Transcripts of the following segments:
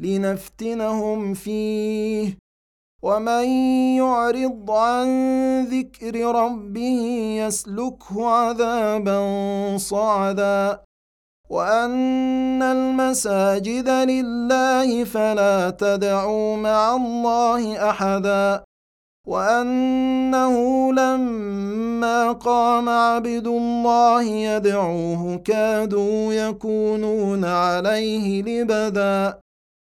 لنفتنهم فيه. ومن يعرض عن ذكر ربه يسلكه عذابا صعدا. وأن المساجد لله فلا تدعوا مع الله أحدا. وأنه لما قام عبد الله يدعوه كادوا يكونون عليه لبدا.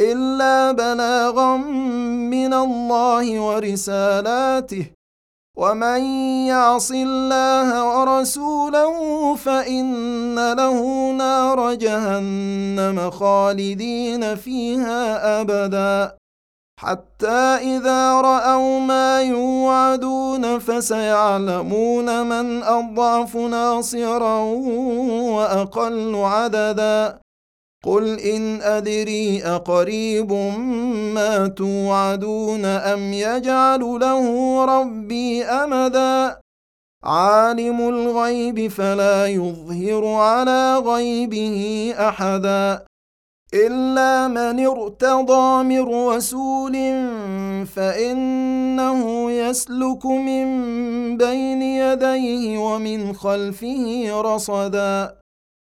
إلا بلاغا من الله ورسالاته. ومن يعص الله ورسوله فإن له نار جهنم خالدين فيها أبدا. حتى إذا رأوا ما يوعدون فسيعلمون من أضعف ناصرا وأقل عددا. قل ان ادري اقريب ما توعدون ام يجعل له ربي امدا عالم الغيب فلا يظهر على غيبه احدا الا من ارتضى من رسول فانه يسلك من بين يديه ومن خلفه رصدا